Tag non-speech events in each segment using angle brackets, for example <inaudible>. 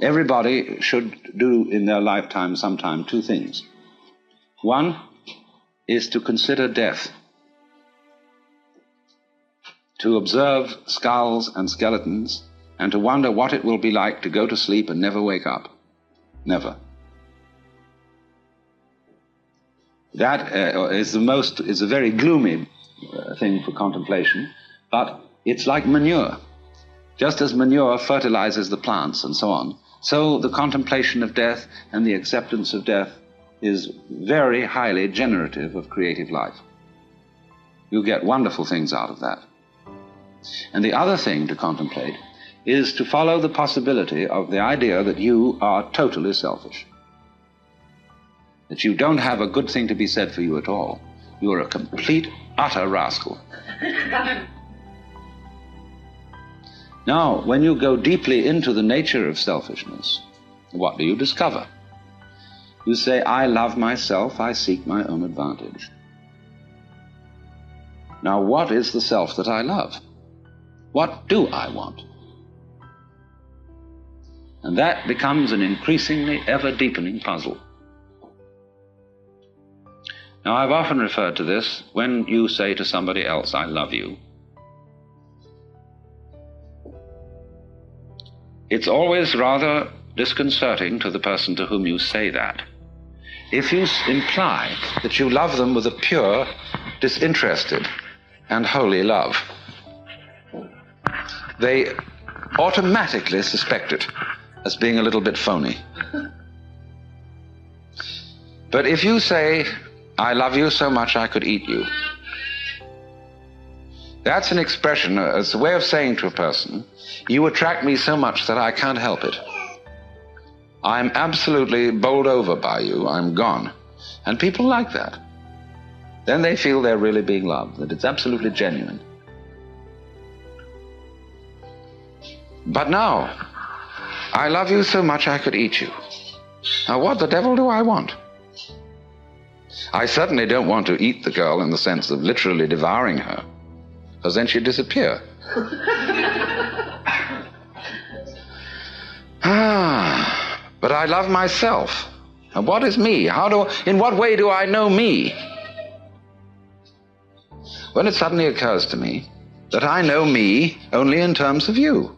Everybody should do in their lifetime sometime two things. One is to consider death, to observe skulls and skeletons, and to wonder what it will be like to go to sleep and never wake up. Never. That uh, is the most, is a very gloomy uh, thing for contemplation, but it's like manure. Just as manure fertilizes the plants and so on, so the contemplation of death and the acceptance of death is very highly generative of creative life. You get wonderful things out of that. And the other thing to contemplate is to follow the possibility of the idea that you are totally selfish. That you don't have a good thing to be said for you at all. You are a complete, utter rascal. <laughs> now, when you go deeply into the nature of selfishness, what do you discover? You say, I love myself, I seek my own advantage. Now, what is the self that I love? What do I want? And that becomes an increasingly ever deepening puzzle. Now, I've often referred to this when you say to somebody else, I love you. It's always rather disconcerting to the person to whom you say that. If you imply that you love them with a pure, disinterested, and holy love, they automatically suspect it as being a little bit phony. But if you say, I love you so much I could eat you. That's an expression, uh, it's a way of saying to a person, you attract me so much that I can't help it. I'm absolutely bowled over by you. I'm gone. And people like that. Then they feel they're really being loved, that it's absolutely genuine. But now, I love you so much I could eat you. Now, what the devil do I want? I certainly don't want to eat the girl in the sense of literally devouring her, because then she'd disappear. <laughs> ah, but I love myself. And what is me? How do, in what way do I know me? When it suddenly occurs to me that I know me only in terms of you.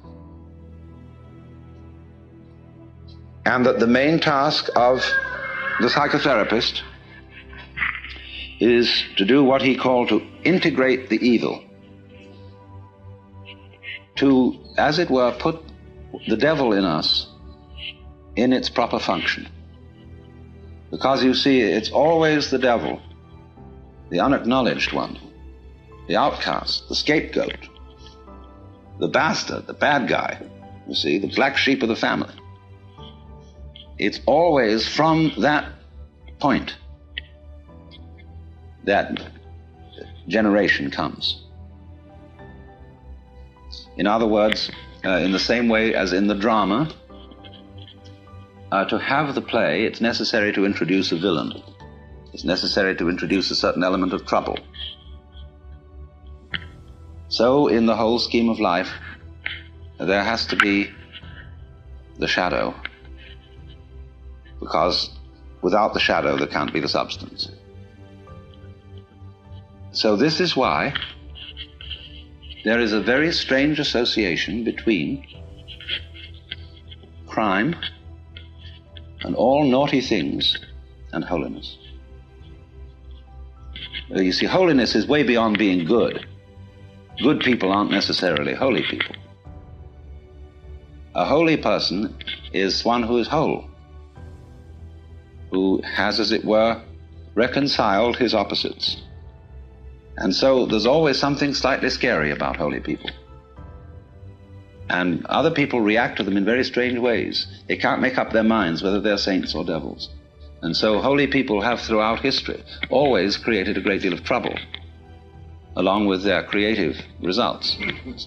And that the main task of the psychotherapist is to do what he called to integrate the evil. To, as it were, put the devil in us in its proper function. Because you see, it's always the devil, the unacknowledged one, the outcast, the scapegoat, the bastard, the bad guy, you see, the black sheep of the family. It's always from that point that generation comes. In other words, uh, in the same way as in the drama, uh, to have the play, it's necessary to introduce a villain. It's necessary to introduce a certain element of trouble. So, in the whole scheme of life, there has to be the shadow. Because without the shadow, there can't be the substance. So, this is why there is a very strange association between crime and all naughty things and holiness. You see, holiness is way beyond being good. Good people aren't necessarily holy people. A holy person is one who is whole, who has, as it were, reconciled his opposites. And so there's always something slightly scary about holy people. And other people react to them in very strange ways. They can't make up their minds whether they're saints or devils. And so holy people have throughout history always created a great deal of trouble, along with their creative results.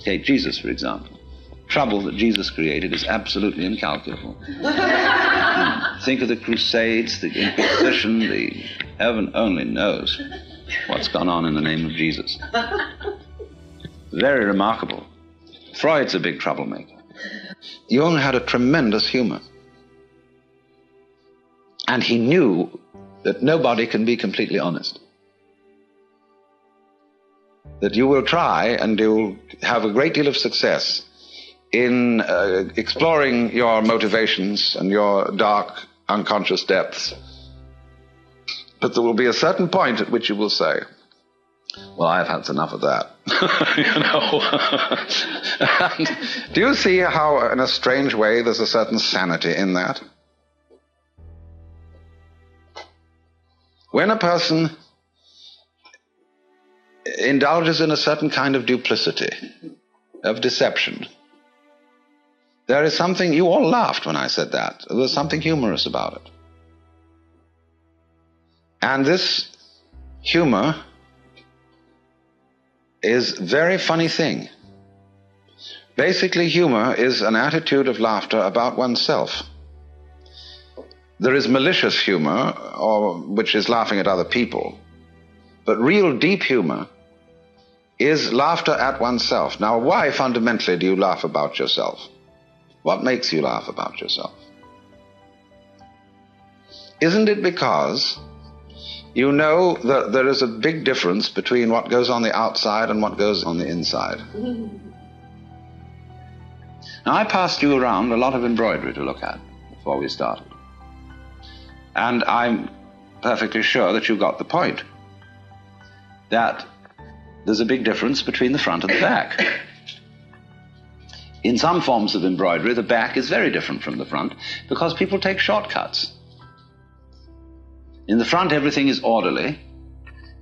Take Jesus, for example. Trouble that Jesus created is absolutely incalculable. <laughs> Think of the Crusades, the Inquisition, the heaven only knows what's gone on in the name of Jesus. Very remarkable. Freud's a big troublemaker. Jung had a tremendous humor. And he knew that nobody can be completely honest. That you will try and you'll have a great deal of success in uh, exploring your motivations and your dark unconscious depths. But there will be a certain point at which you will say, well, I've had enough of that. <laughs> you know? <laughs> do you see how, in a strange way, there's a certain sanity in that? When a person indulges in a certain kind of duplicity, of deception, there is something, you all laughed when I said that. There's something humorous about it. And this humor is very funny thing. Basically, humor is an attitude of laughter about oneself. There is malicious humor, or, which is laughing at other people. But real deep humor is laughter at oneself. Now, why fundamentally do you laugh about yourself? What makes you laugh about yourself? Isn't it because you know that there is a big difference between what goes on the outside and what goes on the inside? <laughs> now, I passed you around a lot of embroidery to look at before we started. And I'm perfectly sure that you got the point. That there's a big difference between the front and the back. <coughs> In some forms of embroidery, the back is very different from the front because people take shortcuts. In the front, everything is orderly,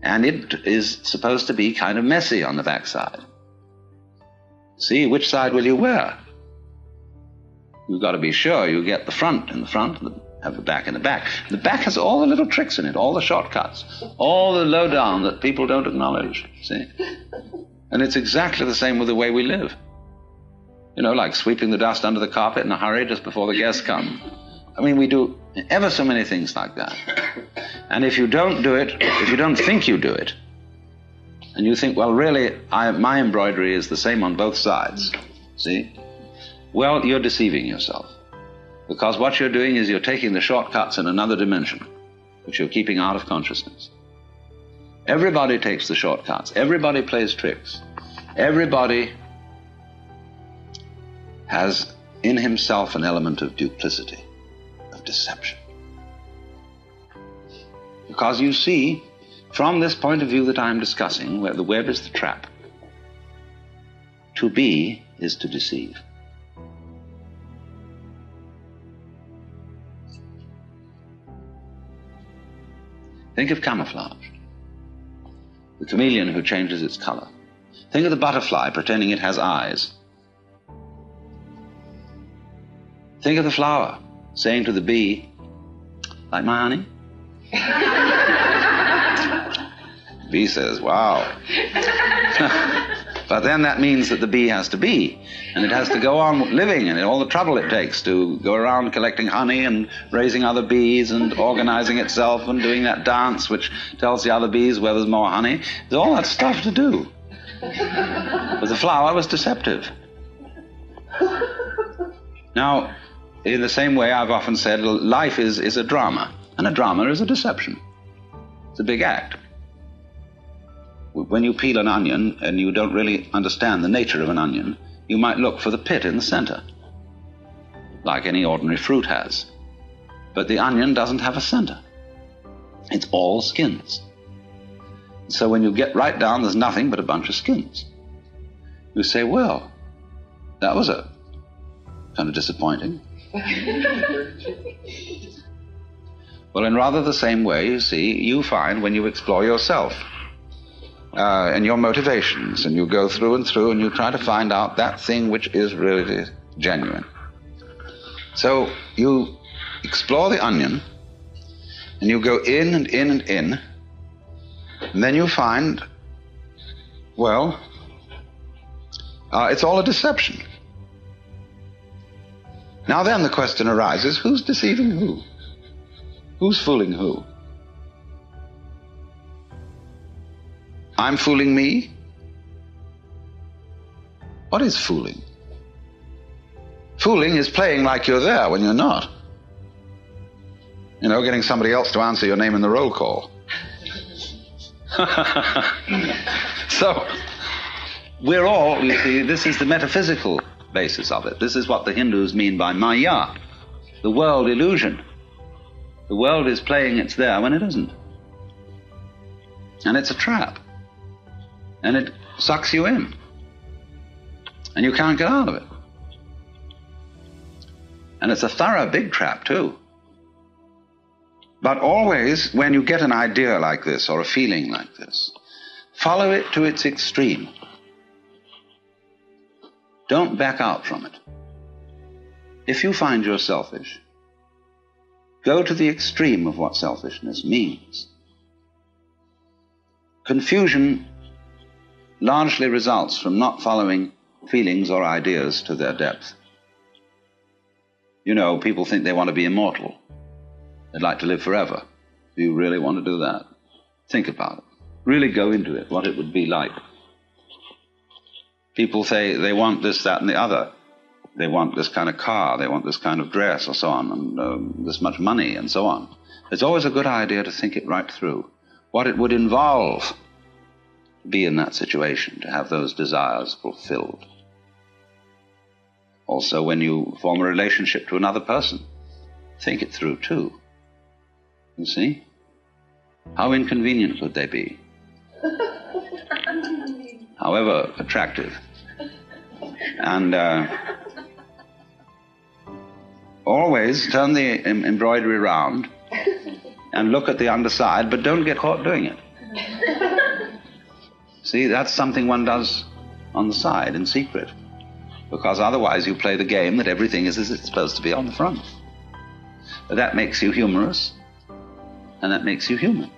and it is supposed to be kind of messy on the back side. See, which side will you wear? You've got to be sure you get the front in the front, and have the back in the back. The back has all the little tricks in it, all the shortcuts, all the lowdown that people don't acknowledge. See? And it's exactly the same with the way we live. You know, like sweeping the dust under the carpet in a hurry just before the guests come. I mean, we do ever so many things like that. <laughs> And if you don't do it, if you don't think you do it, and you think, well, really, I, my embroidery is the same on both sides, see? Well, you're deceiving yourself. Because what you're doing is you're taking the shortcuts in another dimension, which you're keeping out of consciousness. Everybody takes the shortcuts, everybody plays tricks, everybody has in himself an element of duplicity of deception. Because you see, from this point of view that I'm discussing, where the web is the trap, to be is to deceive. Think of camouflage, the chameleon who changes its color. Think of the butterfly pretending it has eyes. Think of the flower saying to the bee, like my honey? <laughs> bee says, wow. <laughs> but then that means that the bee has to be, and it has to go on living, and all the trouble it takes to go around collecting honey and raising other bees and organizing itself and doing that dance which tells the other bees where there's more honey. There's all that stuff to do. But the flower was deceptive. Now, in the same way, I've often said life is, is a drama, and a drama is a deception. It's a big act. When you peel an onion and you don't really understand the nature of an onion, you might look for the pit in the center, like any ordinary fruit has. But the onion doesn't have a center, it's all skins. So when you get right down, there's nothing but a bunch of skins. You say, well, that was a kind of disappointing. <laughs> well, in rather the same way, you see, you find when you explore yourself uh, and your motivations, and you go through and through, and you try to find out that thing which is really genuine. So you explore the onion, and you go in and in and in, and then you find, well, uh, it's all a deception. Now then the question arises who's deceiving who? Who's fooling who? I'm fooling me? What is fooling? Fooling is playing like you're there when you're not. You know, getting somebody else to answer your name in the roll call. <laughs> so, we're all, you see, this is the metaphysical basis of it. This is what the Hindus mean by Maya, the world illusion. The world is playing it's there when it isn't. And it's a trap. And it sucks you in. And you can't get out of it. And it's a thorough big trap, too. But always, when you get an idea like this or a feeling like this, follow it to its extreme. Don't back out from it. If you find you're selfish, go to the extreme of what selfishness means. Confusion largely results from not following feelings or ideas to their depth. You know, people think they want to be immortal. They'd like to live forever. Do you really want to do that? Think about it. Really go into it, what it would be like. People say they want this, that, and the other. They want this kind of car, they want this kind of dress, or so on, and um, this much money, and so on. It's always a good idea to think it right through. What it would involve to be in that situation, to have those desires fulfilled. Also, when you form a relationship to another person, think it through too. You see? How inconvenient would they be? <laughs> However attractive. And uh, always turn the em- embroidery around and look at the underside, but don't get caught doing it. See, that's something one does on the side in secret. Because otherwise you play the game that everything is as it's supposed to be on the front. But that makes you humorous and that makes you human.